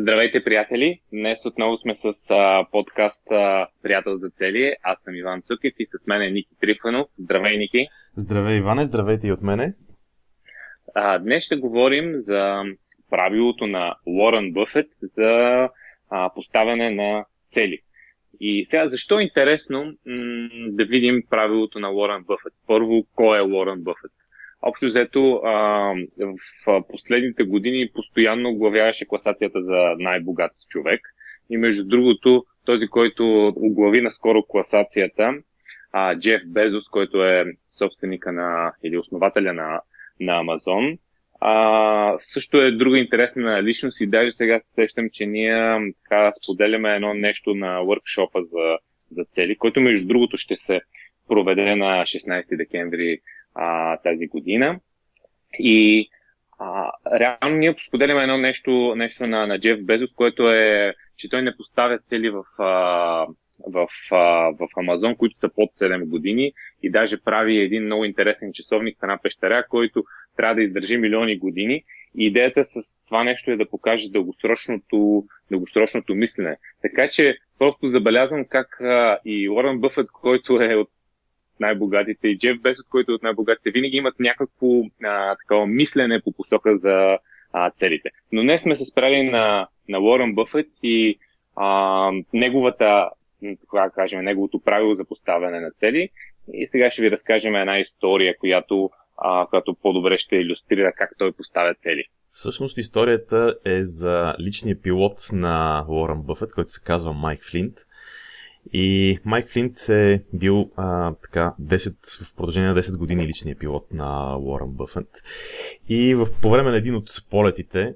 Здравейте, приятели! Днес отново сме с а, подкаст а, Приятел за цели. Аз съм Иван Цукев и с мен е Ники Трифанов. Здравей, Ники! Здравей, Иване! Здравейте и от мене! А, днес ще говорим за правилото на Лорен Бъфет за а, поставяне на цели. И сега, защо е интересно м- да видим правилото на Лорен Бъфет? Първо, кой е Лорен Бъфет? Общо взето, в последните години постоянно оглавяваше класацията за най-богат човек. И между другото, този, който оглави наскоро класацията, а, Джеф Безос, който е собственика на или основателя на, на Амазон, а, също е друга интересна личност и даже сега се сещам, че ние така споделяме едно нещо на workshop за, за цели, който между другото ще се проведе на 16 декември а, тази година. И а, реално ние споделяме едно нещо, нещо на, на Джеф Безос, което е, че той не поставя цели в, а, в, а, в Амазон, които са под 7 години и даже прави един много интересен часовник в една пещера, който трябва да издържи милиони години. И идеята с това нещо е да покаже дългосрочното, дългосрочното мислене. Така че просто забелязвам как а, и Уорън Бъфът, който е от най-богатите и Джеф Бесът, който е от най-богатите, винаги имат някакво а, такова мислене по посока за а, целите. Но днес сме се спрели на, на Уорън Бъфет и а, неговата, така кажем, неговото правило за поставяне на цели. И сега ще ви разкажем една история, която, а, която по-добре ще иллюстрира как той поставя цели. Всъщност историята е за личния пилот на Уорън Бъфет, който се казва Майк Флинт. И Майк Флинт е бил а, така 10, в продължение на 10 години личният пилот на Уорън Бъфет. И в, по време на един от полетите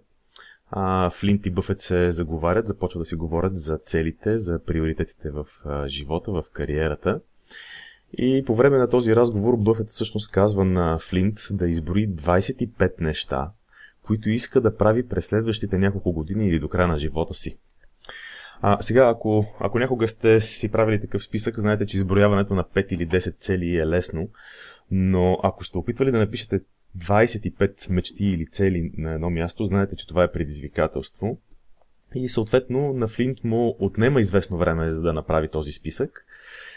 а, Флинт и Бъфет се заговарят, започват да си говорят за целите, за приоритетите в а, живота, в кариерата. И по време на този разговор Бъфет всъщност казва на Флинт да изброи 25 неща, които иска да прави през следващите няколко години или до края на живота си. А, сега, ако, ако някога сте си правили такъв списък, знаете, че изброяването на 5 или 10 цели е лесно, но ако сте опитвали да напишете 25 мечти или цели на едно място, знаете, че това е предизвикателство. И съответно на Флинт му отнема известно време за да направи този списък.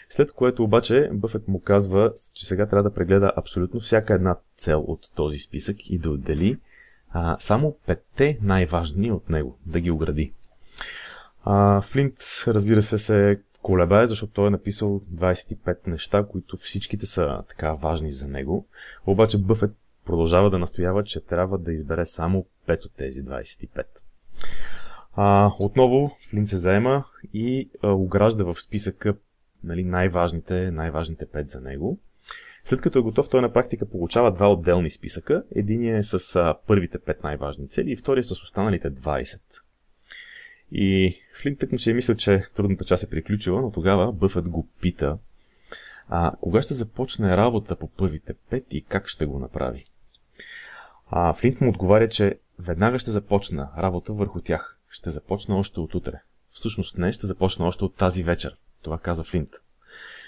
След което обаче Бъфет му казва, че сега трябва да прегледа абсолютно всяка една цел от този списък и да отдели а, само петте най-важни от него, да ги огради. А, Флинт, разбира се, се колебае, защото той е написал 25 неща, които всичките са така важни за него. Обаче Бъфет продължава да настоява, че трябва да избере само 5 от тези 25. А, отново Флинт се заема и а, огражда в списъка нали, най-важните, най-важните 5 за него. След като е готов, той на практика получава два отделни списъка. Единият е с първите 5 най-важни цели и втория с останалите 20. И Флинт тък му си е мислил, че трудната част е приключила, но тогава Бъфът го пита а кога ще започне работа по първите пет и как ще го направи? А Флинт му отговаря, че веднага ще започна работа върху тях. Ще започна още от утре. Всъщност не, ще започна още от тази вечер. Това казва Флинт.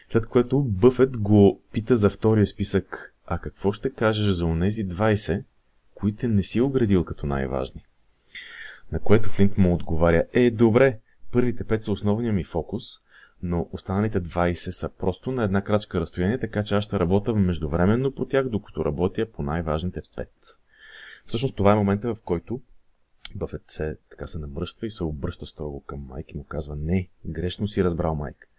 След което Бъфет го пита за втория списък. А какво ще кажеш за онези 20, които не си оградил като най-важни? На което Флинт му отговаря, е, добре, първите пет са основния ми фокус, но останалите 20 са просто на една крачка разстояние, така че аз ще работя междувременно по тях, докато работя по най-важните 5. Всъщност това е момента, в който Бъфет се, така се намръщва и се обръща строго към Майк и му казва, не, грешно си разбрал Майк.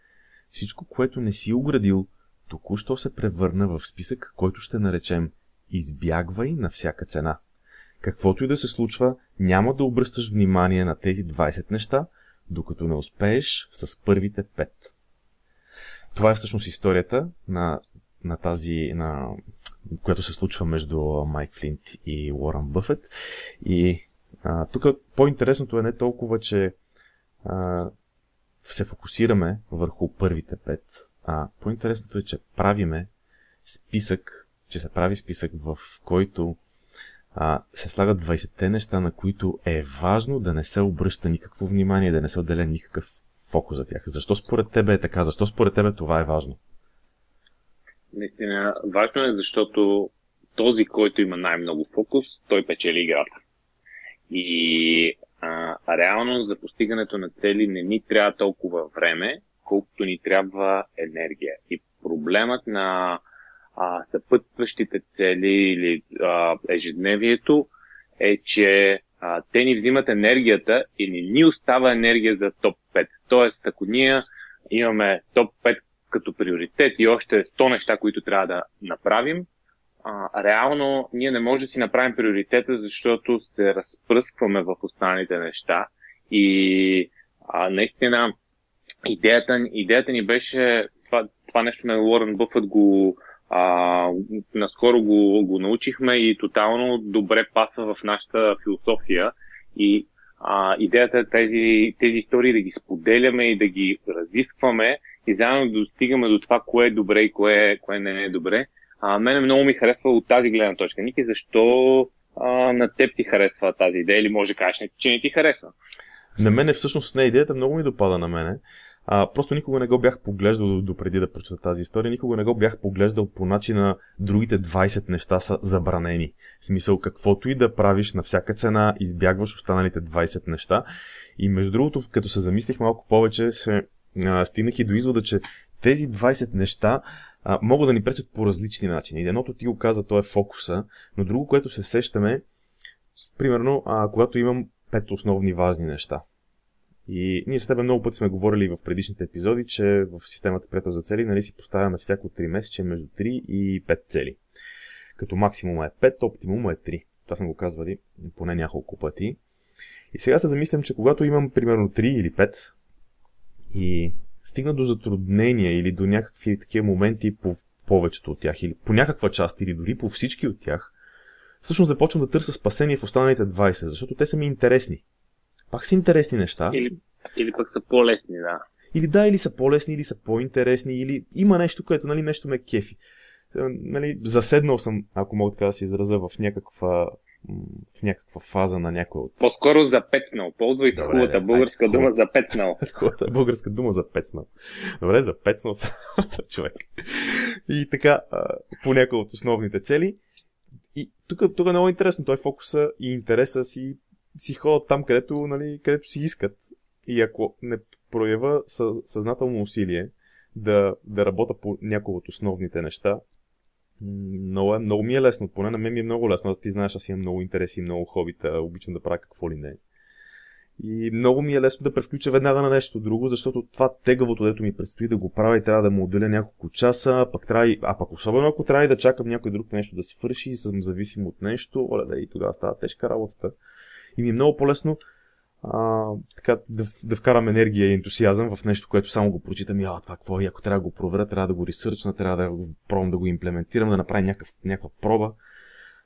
Всичко, което не си оградил, току-що се превърна в списък, който ще наречем Избягвай на всяка цена. Каквото и да се случва, няма да обръщаш внимание на тези 20 неща, докато не успееш с първите 5. Това е всъщност историята на, на тази, на, която се случва между Майк Флинт и Уорън Бъфет. И а, тук по-интересното е не толкова, че а, се фокусираме върху първите 5, а по-интересното е, че правиме списък, че се прави списък, в който а, се слагат 20-те неща, на които е важно да не се обръща никакво внимание, да не се отделя никакъв фокус за тях. Защо според тебе е така? Защо според тебе това е важно? Наистина, важно е, защото този, който има най-много фокус, той печели играта. И а, реално за постигането на цели не ни трябва толкова време, колкото ни трябва енергия. И проблемът на а, съпътстващите цели или а, ежедневието е, че а, те ни взимат енергията и не ни остава енергия за топ 5. Тоест, ако ние имаме топ 5 като приоритет и още 100 неща, които трябва да направим, а, реално ние не можем да си направим приоритета, защото се разпръскваме в останалите неща. И а, наистина идеята, идеята ни беше, това, това нещо на Уорън Бъфът го а, наскоро го, го научихме и тотално добре пасва в нашата философия. И а, идеята е тези, тези истории да ги споделяме и да ги разискваме и заедно да достигаме до това, кое е добре и кое, кое не е добре. А, мене много ми харесва от тази гледна точка. Ники, защо а, на теб ти харесва тази идея или може да кажеш, че не ти харесва? На мене всъщност не идеята много ми допада на мене. А, просто никога не го бях поглеждал до да прочета тази история, никога не го бях поглеждал по начина другите 20 неща са забранени. В смисъл, каквото и да правиш на всяка цена, избягваш останалите 20 неща. И между другото, като се замислих малко повече, се а, стигнах и до извода, че тези 20 неща а, могат да ни пречат по различни начини. Едното ти го каза, то е фокуса, но друго, което се сещаме, примерно, а, когато имам пет основни важни неща. И ние с теб много пъти сме говорили в предишните епизоди, че в системата Приятел за цели нали, си поставяме всяко 3 месече между 3 и 5 цели. Като максимума е 5, оптимума е 3. Това сме го казвали поне няколко пъти. И сега се замислям, че когато имам примерно 3 или 5 и стигна до затруднения или до някакви такива моменти по повечето от тях или по някаква част или дори по всички от тях, всъщност започвам да търся спасение в останалите 20, защото те са ми интересни. Пак са интересни неща. Или, или пък са по-лесни, да. Или да, или са по-лесни, или са по-интересни, или има нещо, което нали, нещо ме кефи. Е, нали, заседнал съм, ако мога така да се изразя, в някаква в някаква фаза на някой от... По-скоро запецнал. Ползвай с хубавата българска ай, дума за пецнал. хубавата българска дума за пецнал. Добре, за пецнал човек. И така, по някои от основните цели. И тук, тук е много интересно. Той фокуса и интереса си си ходят там, където, нали, където си искат. И ако не проява съзнателно усилие да, да работя по някои от основните неща, много, е, много ми е лесно, поне на мен ми е много лесно. Ти знаеш, аз имам много интереси, много хобита, обичам да правя какво ли не. И много ми е лесно да превключа веднага на нещо друго, защото това тегавото, дето ми предстои да го правя и трябва да му отделя няколко часа, пък трябва а пък особено ако трябва и да чакам някой друг нещо да свърши и съм зависим от нещо, оля, да и тогава става тежка работата. И ми е много по-лесно а, така, да, да вкарам енергия и ентусиазъм в нещо, което само го прочитам и а, това какво е, ако трябва да го проверя, трябва да го ресърчна, трябва да пробвам да го имплементирам, да направя някакъв, някаква проба.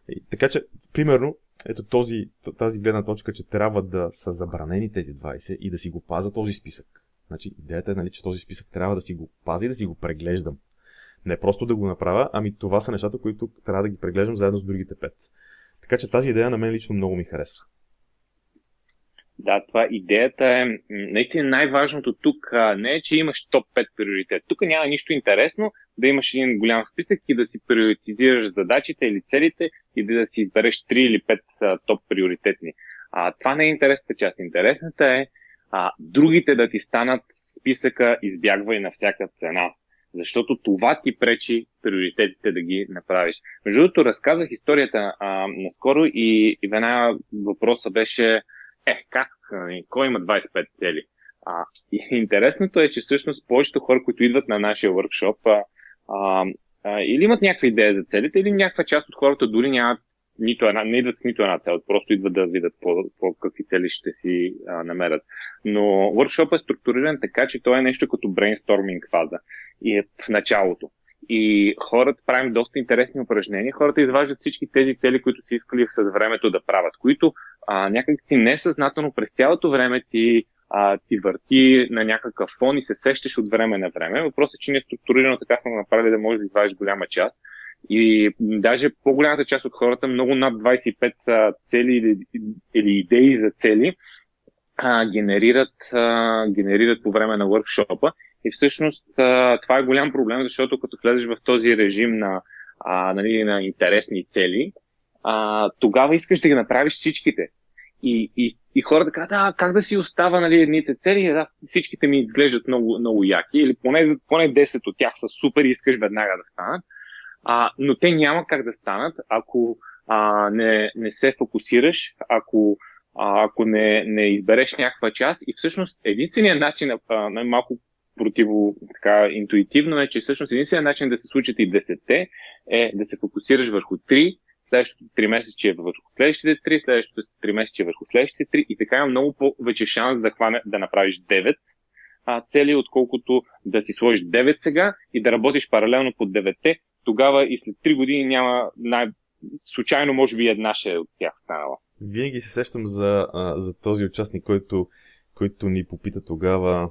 И, така че, примерно, ето този, тази гледна точка, че трябва да са забранени тези 20 и да си го паза този списък. Значи, идеята е, нали, че този списък трябва да си го пазя и да си го преглеждам. Не просто да го направя, ами това са нещата, които трябва да ги преглеждам заедно с другите 5. Така че тази идея на мен лично много ми харесва. Да, това идеята е наистина най-важното тук не е, че имаш топ 5 приоритет. Тук няма нищо интересно да имаш един голям списък и да си приоритизираш задачите или целите и да си избереш 3 или 5 топ приоритетни. А, това не е интересната част. Интересната е а, другите да ти станат списъка избягвай на всяка цена. Защото това ти пречи приоритетите да ги направиш. Между другото, разказах историята а, наскоро и, и веднага въпроса беше е, как? Кой има 25 цели? А, и интересното е, че всъщност повечето хора, които идват на нашия въркшоп, а, а, или имат някаква идея за целите, или някаква част от хората дори нямат нито една, не идват с нито една цел, просто идват да видят по, по какви цели ще си а, намерят. Но въркшоп е структуриран така, че той е нещо като брейнсторминг фаза и е в началото. И хората правим доста интересни упражнения. Хората изваждат всички тези цели, които си искали с времето да правят, които а, някак си несъзнателно през цялото време ти, а, ти върти на някакъв фон и се сещаш от време на време. Въпросът е, че не е структурирано така сме направили да можеш да извадиш голяма част. И даже по-голямата част от хората, много над 25 цели или, или идеи за цели, а, генерират, а, генерират по време на въркшопа и всъщност това е голям проблем, защото като влезеш в този режим на, а, нали, на интересни цели, а, тогава искаш да ги направиш всичките. и, и, и хората казват, а, как да си остава нали, едните цели, аз, всичките ми изглеждат много, много яки, или поне, поне 10 от тях са супер и искаш веднага да станат, а, но те няма как да станат, ако а, не, не се фокусираш, ако, а, ако не, не избереш някаква част. И всъщност единственият начин, най-малко противо така интуитивно е, че всъщност единственият начин да се случат и десетте е да се фокусираш върху три, следващото три месече е върху следващите три, следващото три месече е върху следващите три и така има много повече шанс да, хване, да направиш 9 а, цели, отколкото да си сложиш 9 сега и да работиш паралелно под 9 тогава и след 3 години няма най- случайно може би една ще е от тях станала. Винаги се сещам за, за този участник, който, който ни попита тогава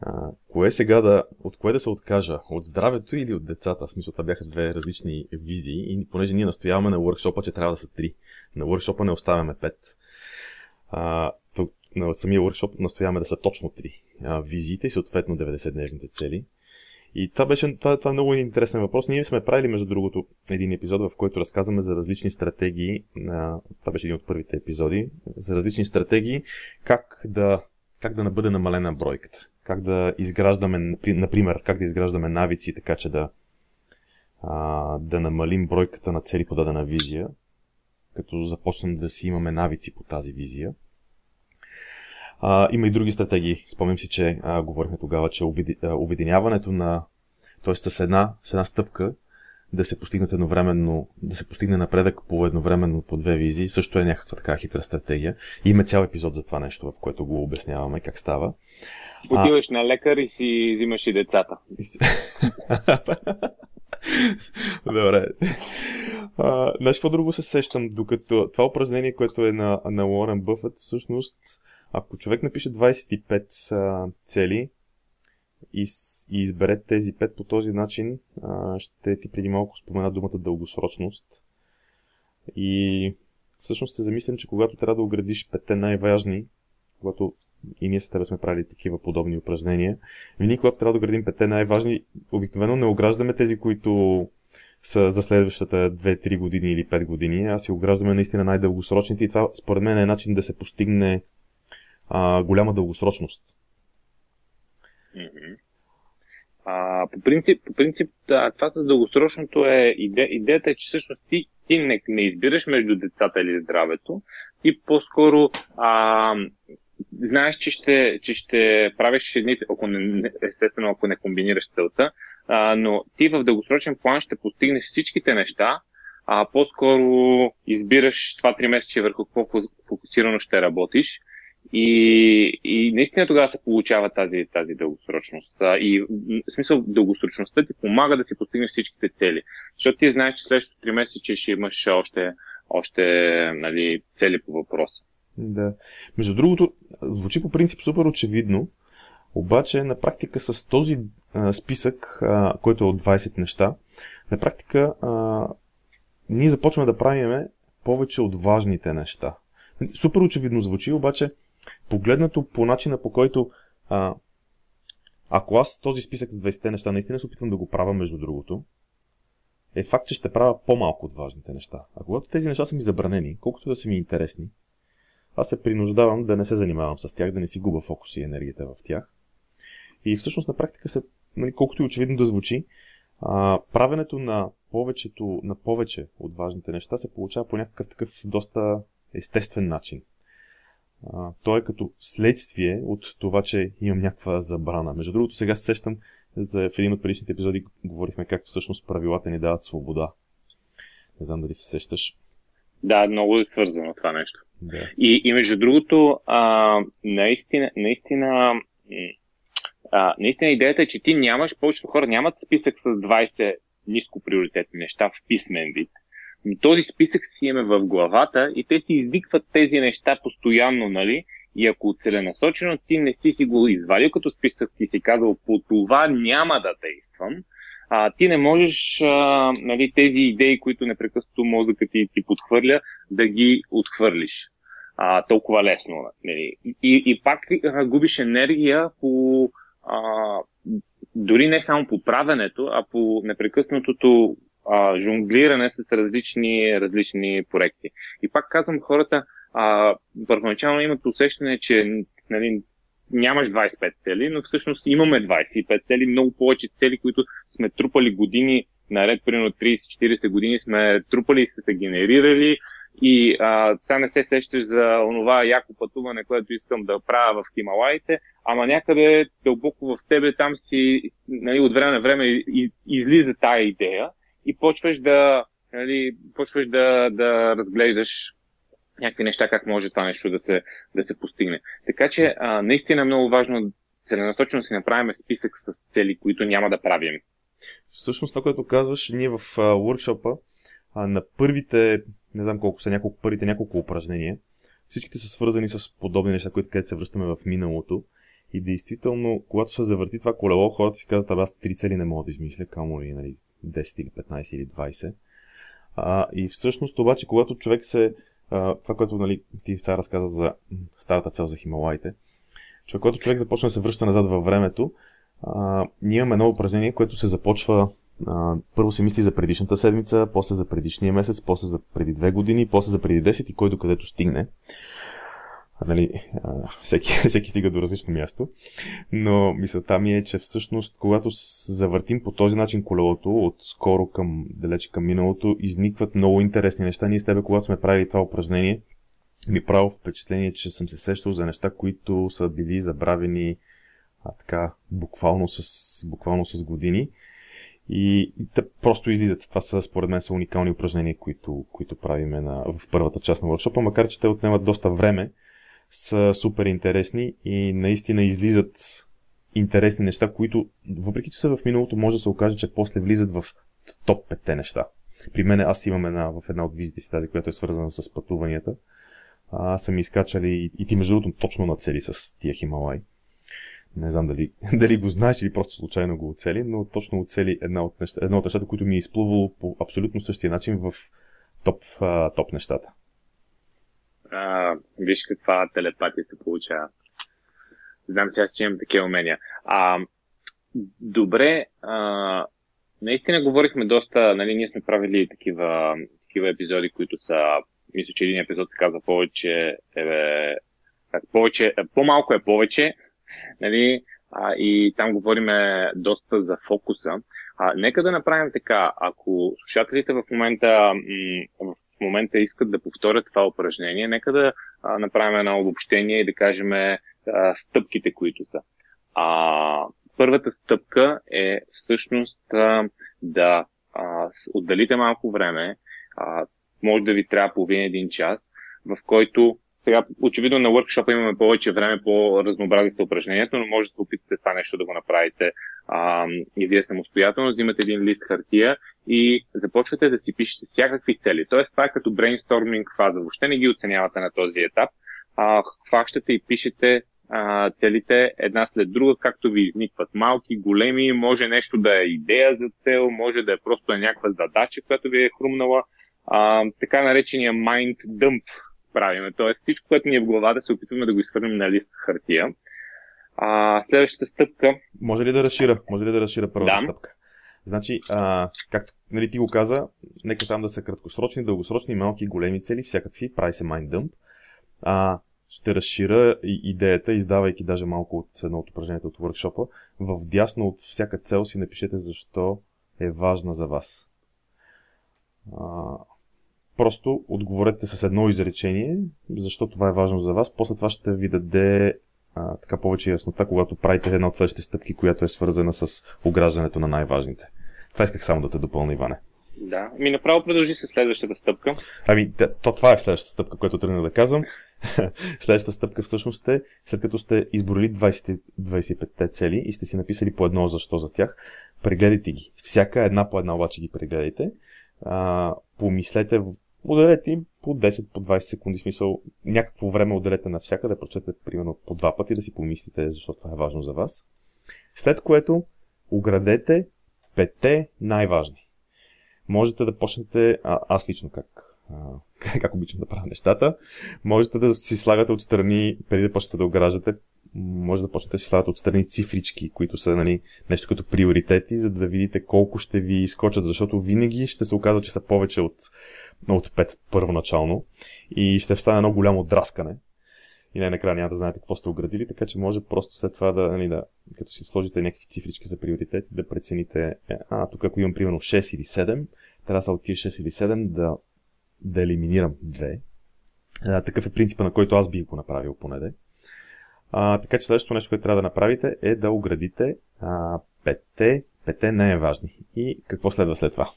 а, кое сега да, от кое да се откажа? От здравето или от децата? В смисъл, това бяха две различни визии и понеже ние настояваме на workshop че трябва да са три. На workshop не оставяме пет. А, на самия workshop настояваме да са точно три а, визиите и съответно 90-дневните цели. И това беше това, това е много интересен въпрос. Ние сме правили, между другото, един епизод, в който разказваме за различни стратегии. Това беше един от първите епизоди. За различни стратегии, как да, как да бъде намалена бройката. Как да изграждаме, например, как да изграждаме навици, така че да, а, да намалим бройката на цели по дадена визия, като започнем да си имаме навици по тази визия. А, има и други стратегии. Спомням си, че а, говорихме тогава, че обединяването на, т.е. с една, с една стъпка да се постигнат едновременно, да се постигне напредък по едновременно по две визии, също е някаква така хитра стратегия. И има цял епизод за това нещо, в което го обясняваме как става. Отиваш а... на лекар и си взимаш и децата. Добре. А, знаеш, какво друго се сещам, докато това упражнение, което е на, на Уорен Бъфът, всъщност ако човек напише 25 а, цели и, избере тези 5 по този начин, ще ти преди малко спомена думата дългосрочност. И всъщност се замислям, че когато трябва да оградиш петте най-важни, когато и ние с тебе сме правили такива подобни упражнения, винаги когато трябва да оградим петте най-важни, обикновено не ограждаме тези, които са за следващата 2-3 години или 5 години, а си ограждаме наистина най-дългосрочните и това според мен е начин да се постигне а, голяма дългосрочност. А, по принцип, по принцип да, това с дългосрочното е иде, идеята е, че всъщност ти, ти не, не избираш между децата или здравето, ти по-скоро а, знаеш, че ще, че ще правиш едните, ако не, естествено, ако не комбинираш целта, а, но ти в дългосрочен план ще постигнеш всичките неща, а по-скоро избираш това три месеца върху какво фокусирано ще работиш и, и наистина тогава се получава тази, тази дългосрочност. И в смисъл дългосрочността ти помага да си постигнеш всичките цели. Защото ти знаеш, че следващото 3 месеца ще имаш още, още нали, цели по въпроса. Да. Между другото, звучи по принцип супер очевидно, обаче на практика с този а, списък, а, който е от 20 неща, на практика а, ние започваме да правиме повече от важните неща. Супер очевидно звучи, обаче Погледнато по начина по който а, ако аз този списък с 20 неща наистина се опитвам да го правя между другото, е факт, че ще правя по-малко от важните неща. А когато тези неща са ми забранени, колкото да са ми интересни, аз се принуждавам да не се занимавам с тях, да не си губа фокус и енергията в тях. И всъщност на практика се, нали, колкото и очевидно да звучи, а, правенето на повечето, на повече от важните неща се получава по някакъв такъв доста естествен начин а, то е като следствие от това, че имам някаква забрана. Между другото, сега се сещам, за, в един от предишните епизоди говорихме как всъщност правилата ни дават свобода. Не знам дали се сещаш. Да, много е свързано това нещо. Да. И, и между другото, а, наистина, наистина, а, наистина идеята е, че ти нямаш, повечето хора нямат списък с 20 ниско приоритетни неща в писмен вид. Но този списък си имаме в главата и те си издикват тези неща постоянно, нали? И ако целенасочено ти не си си го извадил като списък и си казал по това няма да действам, а, ти не можеш а, нали, тези идеи, които непрекъснато мозъкът ти, ти подхвърля, да ги отхвърлиш а, толкова лесно. Нали. И, и пак а, губиш енергия по а, дори не само по правенето, а по непрекъснатото а, жонглиране с различни, различни проекти. И пак казвам хората, а, първоначално имат усещане, че нали, нямаш 25 цели, но всъщност имаме 25 цели, много повече цели, които сме трупали години наред, примерно 30-40 години сме трупали и сте се генерирали и а, сега не се сещаш за онова яко пътуване, което искам да правя в Хималаите, ама някъде дълбоко в тебе там си, нали, от време на време излиза тая идея и почваш да, нали, почваш да, да разглеждаш някакви неща, как може това нещо да се, да се постигне. Така че а, наистина е много важно целенасочено си направим списък с цели, които няма да правим. Всъщност това, което казваш, ние в workshop на първите, не знам колко са, няколко, първите няколко упражнения, всичките са свързани с подобни неща, които където се връщаме в миналото. И действително, когато се завърти това колело, хората си казват, аз три цели не мога да измисля, камо ли нали, 10 или 15 или 20. А, и всъщност обаче, когато човек се... А, това, което нали, ти сега разказа за старата цел за Хималайте, че когато човек започне да се връща назад във времето, а, ние имаме едно упражнение, което се започва а, първо се мисли за предишната седмица, после за предишния месец, после за преди две години, после за преди 10 и кой докъдето стигне. Нали, всеки, всеки стига до различно място. Но мисълта ми е, че всъщност, когато завъртим по този начин колелото, от скоро към далече към миналото, изникват много интересни неща. Ние с тебе, когато сме правили това упражнение, ми право впечатление, че съм се сещал за неща, които са били забравени а, така, буквално с, буквално с години. И, и те просто излизат. Това са, според мен, са уникални упражнения, които, които правиме на, в първата част на workshop, макар че те отнемат доста време, са супер интересни и наистина излизат интересни неща, които, въпреки че са в миналото, може да се окаже, че после влизат в топ 5 неща. При мен аз имам една, в една от визите си, тази, която е свързана с пътуванията. А, са ми изкачали и, ти между другото точно на цели с тия Хималай. Не знам дали, дали го знаеш или просто случайно го оцели, но точно оцели една от, неща, една от нещата, които ми е изплувало по абсолютно същия начин в топ, а, топ нещата. А, виж каква телепатия се получава. Знам, че аз че имам такива умения. А, добре, а, наистина говорихме доста, нали, ние сме правили такива, такива епизоди, които са, мисля, че един епизод се казва повече, е, повече, по-малко е повече, нали, а, и там говориме доста за фокуса. А, нека да направим така, ако слушателите в момента, м- в момента искат да повторят това упражнение, нека да а, направим едно обобщение и да кажем а, стъпките, които са. А, първата стъпка е всъщност а, да а, отделите малко време, а, може да ви трябва половин един час, в който сега, очевидно на workshop имаме повече време, по-разнообразни са упражненията, но може да се опитате това нещо да го направите а, и вие самостоятелно. Взимате един лист хартия и започвате да си пишете всякакви цели. Тоест, това е като брейнсторминг фаза. Въобще не ги оценявате на този етап. А, хващате и пишете а, целите една след друга, както ви изникват. Малки, големи, може нещо да е идея за цел, може да е просто някаква задача, която ви е хрумнала. А, така наречения mind dump правиме. Тоест всичко, което ни е в главата, се опитваме да го изхвърлим на лист хартия. А, следващата стъпка. Може ли да разшира? Може ли да разшира първата да. стъпка? Значи, а, както нали, ти го каза, нека там да са краткосрочни, дългосрочни, малки, големи цели, всякакви, прави се mind dump. А, ще разшира и идеята, издавайки даже малко от едно от упражненията от workshop В дясно от всяка цел си напишете защо е важна за вас. А, Просто отговорете с едно изречение, защо това е важно за вас. После това ще ви даде а, така повече яснота, когато правите една от следващите стъпки, която е свързана с ограждането на най-важните. Това исках само да те допълня, Иване. Да, ми направо продължи се следващата стъпка. Ами, то, това е следващата стъпка, която тръгна да казвам. следващата стъпка всъщност е, след като сте изборили 20, 25-те цели и сте си написали по едно защо за тях, прегледайте ги. Всяка една по една обаче ги прегледайте. А, помислете Отделете им по 10, по 20 секунди, смисъл някакво време отделете навсякъде, да прочетете примерно по два пъти, да си помислите, защо това е важно за вас. След което оградете пете най-важни. Можете да почнете, а, аз лично как, а, как обичам да правя нещата, можете да си слагате отстрани, преди да почнете да ограждате, може да почнете да си слагате отстрани цифрички, които са нали, нещо като приоритети, за да видите колко ще ви изкочат, защото винаги ще се оказва, че са повече от, от 5 първоначално и ще стане едно голямо драскане. И най-накрая няма да знаете какво сте оградили, така че може просто след това да, нали, да като си сложите някакви цифрички за приоритети, да прецените, е, а, тук ако имам примерно 6 или 7, трябва да са от тия 6 или 7 да, да елиминирам 2. А, такъв е принципа, на който аз бих го направил поне. А, така че следващото нещо, което трябва да направите е да оградите а, петте, петте не е важни. И какво следва след това?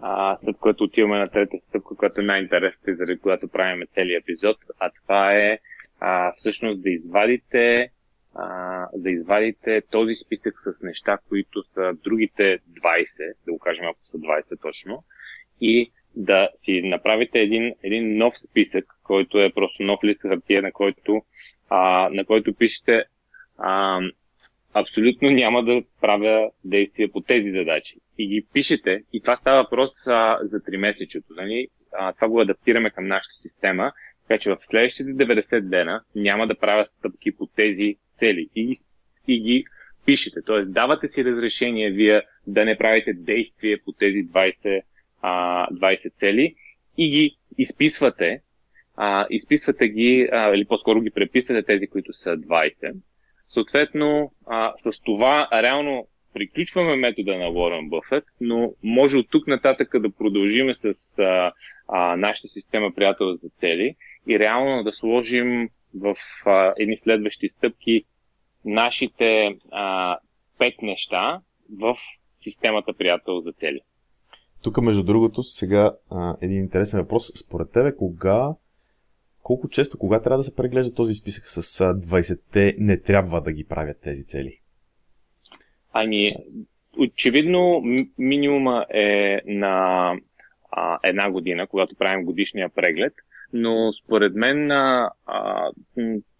А, след което отиваме на трета стъпка, която е най-интересната и заради която правим целият епизод, а това е а, всъщност да извадите а, да извадите този списък с неща, които са другите 20, да го кажем ако са 20 точно, и да си направите един, един нов списък, който е просто нов лист хартия, на който, а, на който пишете а, абсолютно няма да правя действия по тези задачи. И ги пишете, и това става въпрос а, за 3 месечето. Нали? А, това го адаптираме към нашата система, така че в следващите 90 дена няма да правя стъпки по тези цели. И, и ги пишете. Тоест, давате си разрешение вие да не правите действие по тези 20 а, 20 цели и ги изписвате, а, изписвате ги, а, или по-скоро ги преписвате тези, които са 20. Съответно, а, с това реално приключваме метода на Уорън Бъфет, но може от тук нататък да продължиме с а, а, нашата система приятел за цели и реално да сложим в а, едни следващи стъпки нашите а, пет неща в системата приятел за цели. Тук, между другото, сега а, един интересен въпрос. Според тебе, кога, колко често, кога трябва да се преглежда този списък с 20-те не трябва да ги правят тези цели? Ами, очевидно минимума е на а, една година, когато правим годишния преглед, но според мен а,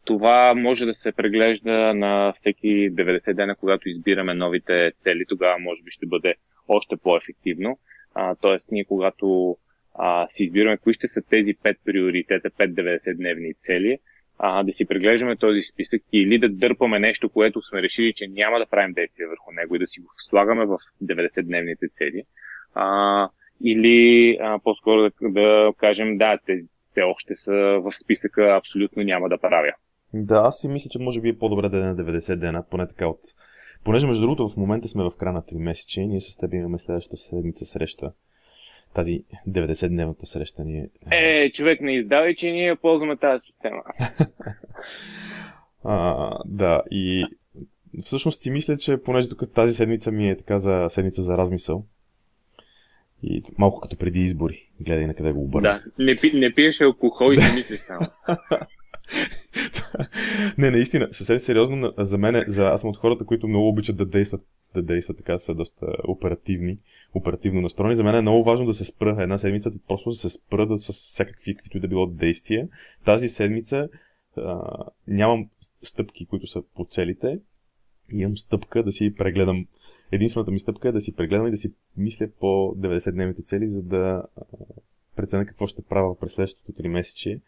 това може да се преглежда на всеки 90 дена, когато избираме новите цели. Тогава може би ще бъде още по-ефективно. А, тоест, ние когато а, си избираме кои ще са тези 5 приоритета, 5 90-дневни цели, а, да си преглеждаме този списък или да дърпаме нещо, което сме решили, че няма да правим действия върху него и да си го слагаме в 90-дневните цели. А, или а, по-скоро да, да кажем, да, тези все още са в списъка, абсолютно няма да правя. Да, аз си мисля, че може би е по-добре да е на 90 дена, поне така от Понеже, между другото, в момента сме в края на 3 месече, ние с теб имаме следващата седмица среща. Тази 90-дневната среща ни е... Е, човек, не издавай, че ние ползваме тази система. а, да, и всъщност си мисля, че понеже тук тази седмица ми е така за седмица за размисъл, и малко като преди избори. Гледай на къде го обърна. Да, не, пи, не пиеш алкохол и си мислиш само. не, наистина, съвсем сериозно за мен, за, аз съм от хората, които много обичат да действат, да действат така, са доста оперативни, оперативно настроени. За мен е много важно да се спра една седмица, просто да се спра да с всякакви, каквито и да било действия. Тази седмица а, нямам стъпки, които са по целите. Имам стъпка да си прегледам. Единствената ми стъпка е да си прегледам и да си мисля по 90-дневните цели, за да преценя какво ще правя през следващото 3 месече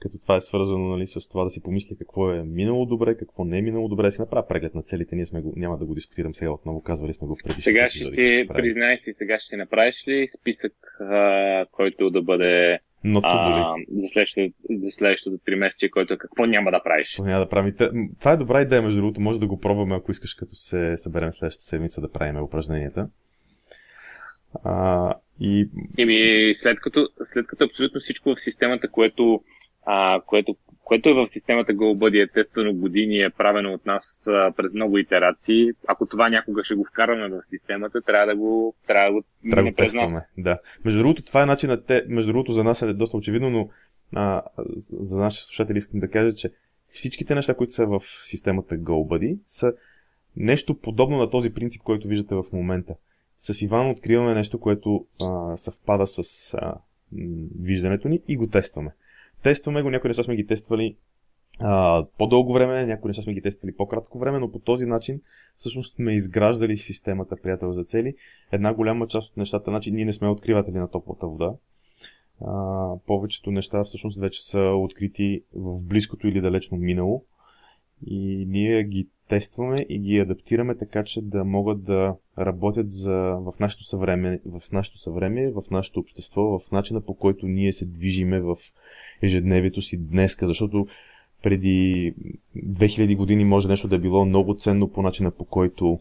като това е свързано нали, с това да си помисля какво е минало добре, какво не е минало добре, да си направя преглед на целите. Ние сме го, няма да го дискутирам сега отново, казвали сме го в предишните Сега ще си, признай си, сега ще си направиш ли списък, а, който да бъде а, за, следващото, за следващото 3 месеца, който е какво няма да правиш. Това няма да правим. Това е добра идея, между другото. Може да го пробваме, ако искаш, като се съберем следващата седмица да правим упражненията. А, и... Еми, след като, след като абсолютно всичко в системата, което а, което, което е в системата GoBuddy е тествано години, е правено от нас а, през много итерации. Ако това някога ще го вкараме в системата, трябва да го, трябва да го, трябва да го през нас. Да. Между другото, това е начинът, те, между другото, за нас е доста очевидно, но а, за нашите слушатели искам да кажа, че всичките неща, които са в системата GoBuddy, са нещо подобно на този принцип, който виждате в момента. С Иван откриваме нещо, което а, съвпада с а, виждането ни и го тестваме. Тестваме го, някои неща сме ги тествали а, по-дълго време, някои неща сме ги тествали по-кратко време, но по този начин всъщност сме изграждали системата приятел за цели. Една голяма част от нещата, значи ние не сме откриватели на топлата вода. А, повечето неща всъщност вече са открити в близкото или далечно минало. и ние ги тестваме и ги адаптираме така, че да могат да работят за, в нашето съвреме, в нашето съвреме, в нашето общество, в начина по който ние се движиме в ежедневието си днеска, защото преди 2000 години може нещо да е било много ценно по начина по който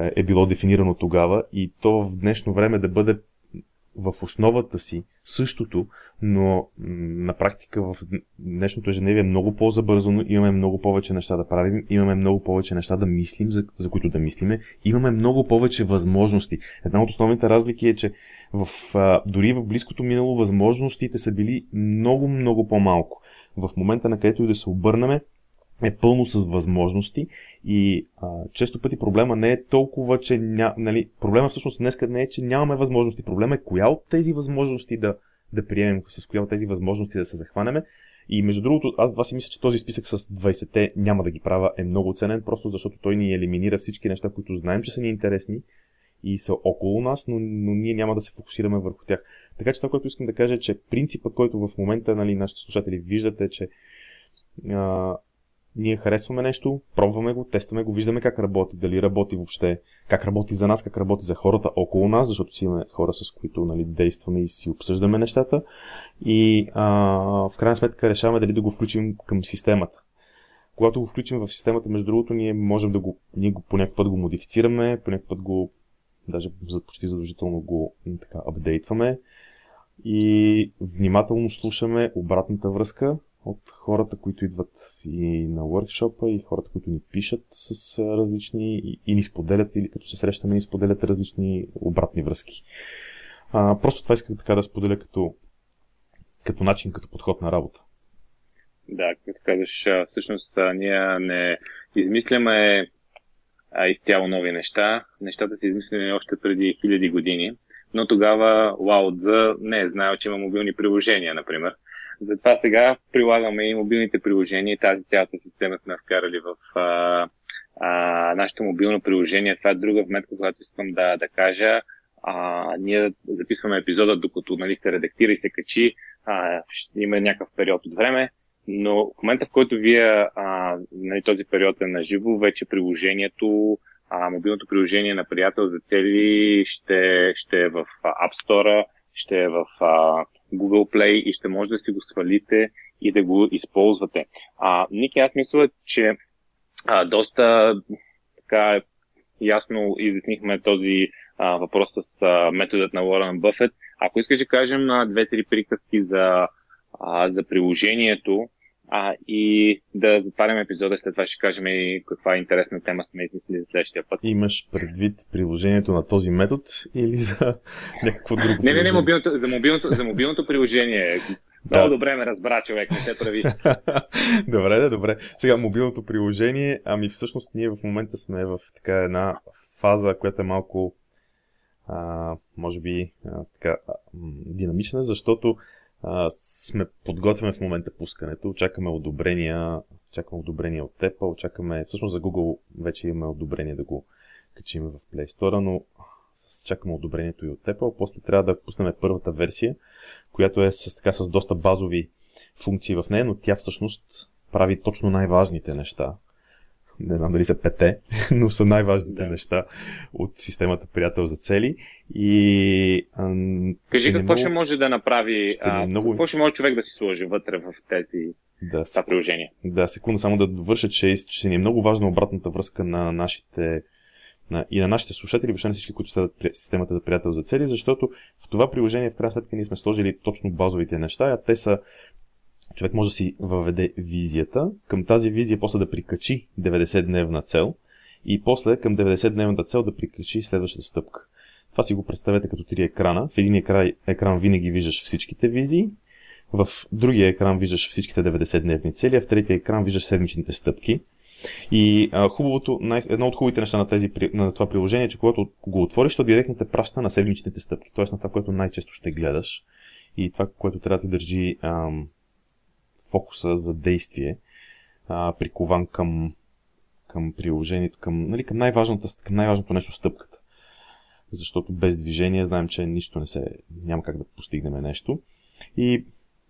е, е било дефинирано тогава. И то в днешно време да бъде в основата си същото, но на практика в днешното ежедневие е много по-забързано, имаме много повече неща да правим, имаме много повече неща да мислим, за, за които да мислиме, имаме много повече възможности. Една от основните разлики е, че в, а, дори в близкото минало възможностите са били много, много по-малко. В момента на където и да се обърнаме, е пълно с възможности и а, често пъти проблема не е толкова, че ня, нали, проблема всъщност днес не е, че нямаме възможности. Проблема е коя от тези възможности да, да приемем, с коя от тези възможности да се захванеме. И между другото, аз два си мисля, че този списък с 20-те няма да ги правя е много ценен, просто защото той ни елиминира всички неща, които знаем, че са ни интересни и са около нас, но, но ние няма да се фокусираме върху тях. Така че това, което искам да кажа е, че принципа, който в момента нали, нашите слушатели виждате, че а, ние харесваме нещо, пробваме го, тестваме го, виждаме как работи, дали работи въобще, как работи за нас, как работи за хората около нас, защото си имаме хора, с които нали, действаме и си обсъждаме нещата. И а, в крайна сметка решаваме дали да го включим към системата. Когато го включим в системата, между другото, ние можем да го, ние го по някакъв път го модифицираме, по някакъв път го, даже почти задължително го така апдейтваме и внимателно слушаме обратната връзка, от хората, които идват и на workshop и хората, които ни пишат с различни и, и ни споделят или като се срещаме ни споделят различни обратни връзки. А, просто това исках така да споделя като, като начин, като подход на работа. Да, като казваш, всъщност ние не измисляме изцяло нови неща. Нещата са измислени още преди хиляди години. Но тогава Лао Цзъ не е знаел, че има мобилни приложения, например. Затова сега прилагаме и мобилните приложения тази цялата система сме вкарали в а, а, нашето мобилно приложение. Това е друга вметка, която искам да, да кажа. А, ние записваме епизода, докато нали, се редактира и се качи. А, има някакъв период от време. Но в момента, в който вие а, нали, този период е на живо, вече приложението, а, мобилното приложение на приятел за цели ще, ще е в App Store, ще е в а, Google Play и ще може да си го свалите и да го използвате. А, Ники, аз мисля, че а, доста така ясно изяснихме този а, въпрос с а, методът на Уорън Бъфет. Ако искаш да кажем на две-три приказки за, а, за приложението, а, и да затваряме епизода, след това ще кажем и каква интересна тема сме измислили за следващия път. Имаш предвид приложението на този метод или за някакво друго Не, не, не, мобилното, за, мобилното, за мобилното приложение. Много да. добре ме разбра човек, не се прави. добре, да, добре. Сега мобилното приложение, ами всъщност ние в момента сме в така една фаза, която е малко а, може би а, така а, динамична, защото сме подготвяме в момента пускането, очакваме одобрения, чакаме одобрения от Apple, очакваме, всъщност за Google вече имаме одобрение да го качим в Play Store, но с, чакаме одобрението и от Apple. После трябва да пуснем първата версия, която е с, така, с доста базови функции в нея, но тя всъщност прави точно най-важните неща не знам дали са пете, но са най-важните да. неща от системата приятел за цели. И, а, Кажи какво ще може да направи, ще а, много... какво ще може човек да си сложи вътре в тези да, това приложение. Да, секунда само да довърша, че, че ни е много важна обратната връзка на нашите на, и на нашите слушатели, въобще на всички, които следват системата за приятел за цели, защото в това приложение в крайна сметка ние сме сложили точно базовите неща, а те са човек може да си въведе визията, към тази визия после да прикачи 90-дневна цел и после към 90-дневната цел да прикачи следващата стъпка. Това си го представете като три екрана. В един екран, екран винаги виждаш всичките визии, в другия екран виждаш всичките 90-дневни цели, а в третия екран виждаш седмичните стъпки. И а, хубавото, най- едно от хубавите неща на, тези, на това приложение е, че когато го отвориш, то директно те праща на седмичните стъпки, т.е. на това, което най-често ще гледаш и това, което трябва да ти държи ам, фокуса за действие, а, прикован към, към приложението, към, нали, към, най-важната, към най-важното нещо стъпката. Защото без движение знаем, че нищо не се, няма как да постигнем нещо. И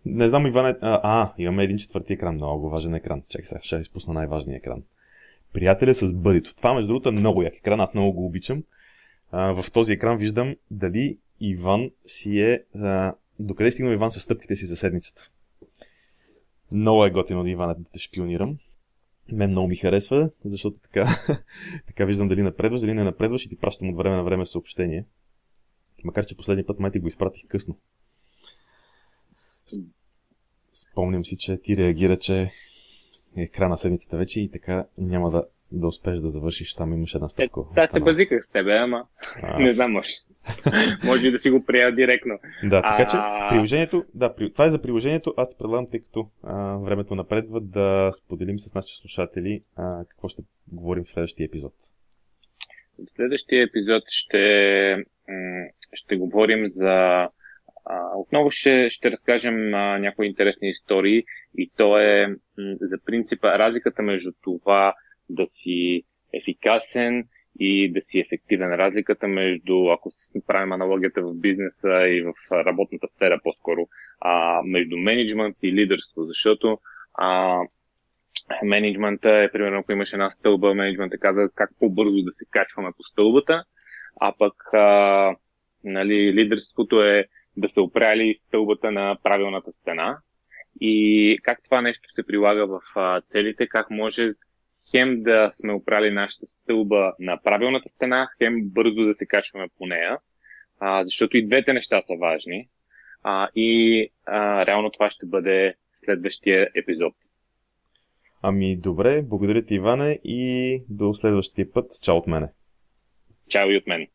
Не знам, Иван е... А, а, имаме един четвърти екран, много важен екран. Чакай сега, ще изпусна най-важния екран. Приятеля с бъдето. Това, между другото, е много як екран, аз много го обичам. А, в този екран виждам дали Иван си е... А, докъде е стигнал Иван с стъпките си за седмицата. Много е готино да Иван да те шпионирам. Мен много ми харесва, защото така, така виждам дали напредваш, дали не напредваш и ти пращам от време на време съобщение. Макар, че последния път май ти го изпратих късно. Спомням си, че ти реагира, че е края на седмицата вече и така няма да, да успееш да завършиш. Там имаш една стъпка. Е, да, се базиках с тебе, ама а, не знам може. може да си го прия директно. Да, така че приложението, да, при, това е за приложението. Аз ти предлагам, тъй като а, времето напредва, да споделим с нашите слушатели а, какво ще говорим в следващия епизод. В следващия епизод ще, ще говорим за а, отново ще, ще разкажем а, някои интересни истории и то е м, за принципа разликата между това да си ефикасен и да си ефективен. Разликата между, ако правим аналогията в бизнеса и в работната сфера по-скоро, а, между менеджмент и лидерство, защото а, менеджмента е, примерно, ако имаш една стълба, менеджмента каза как по-бързо да се качваме по стълбата, а пък а, нали, лидерството е да са опряли стълбата на правилната стена и как това нещо се прилага в целите, как може хем да сме опрали нашата стълба на правилната стена, хем бързо да се качваме по нея, а, защото и двете неща са важни. А, и а, реално това ще бъде следващия епизод. Ами добре, благодаря ти Иване и до следващия път. Чао от мене. Чао и от мен.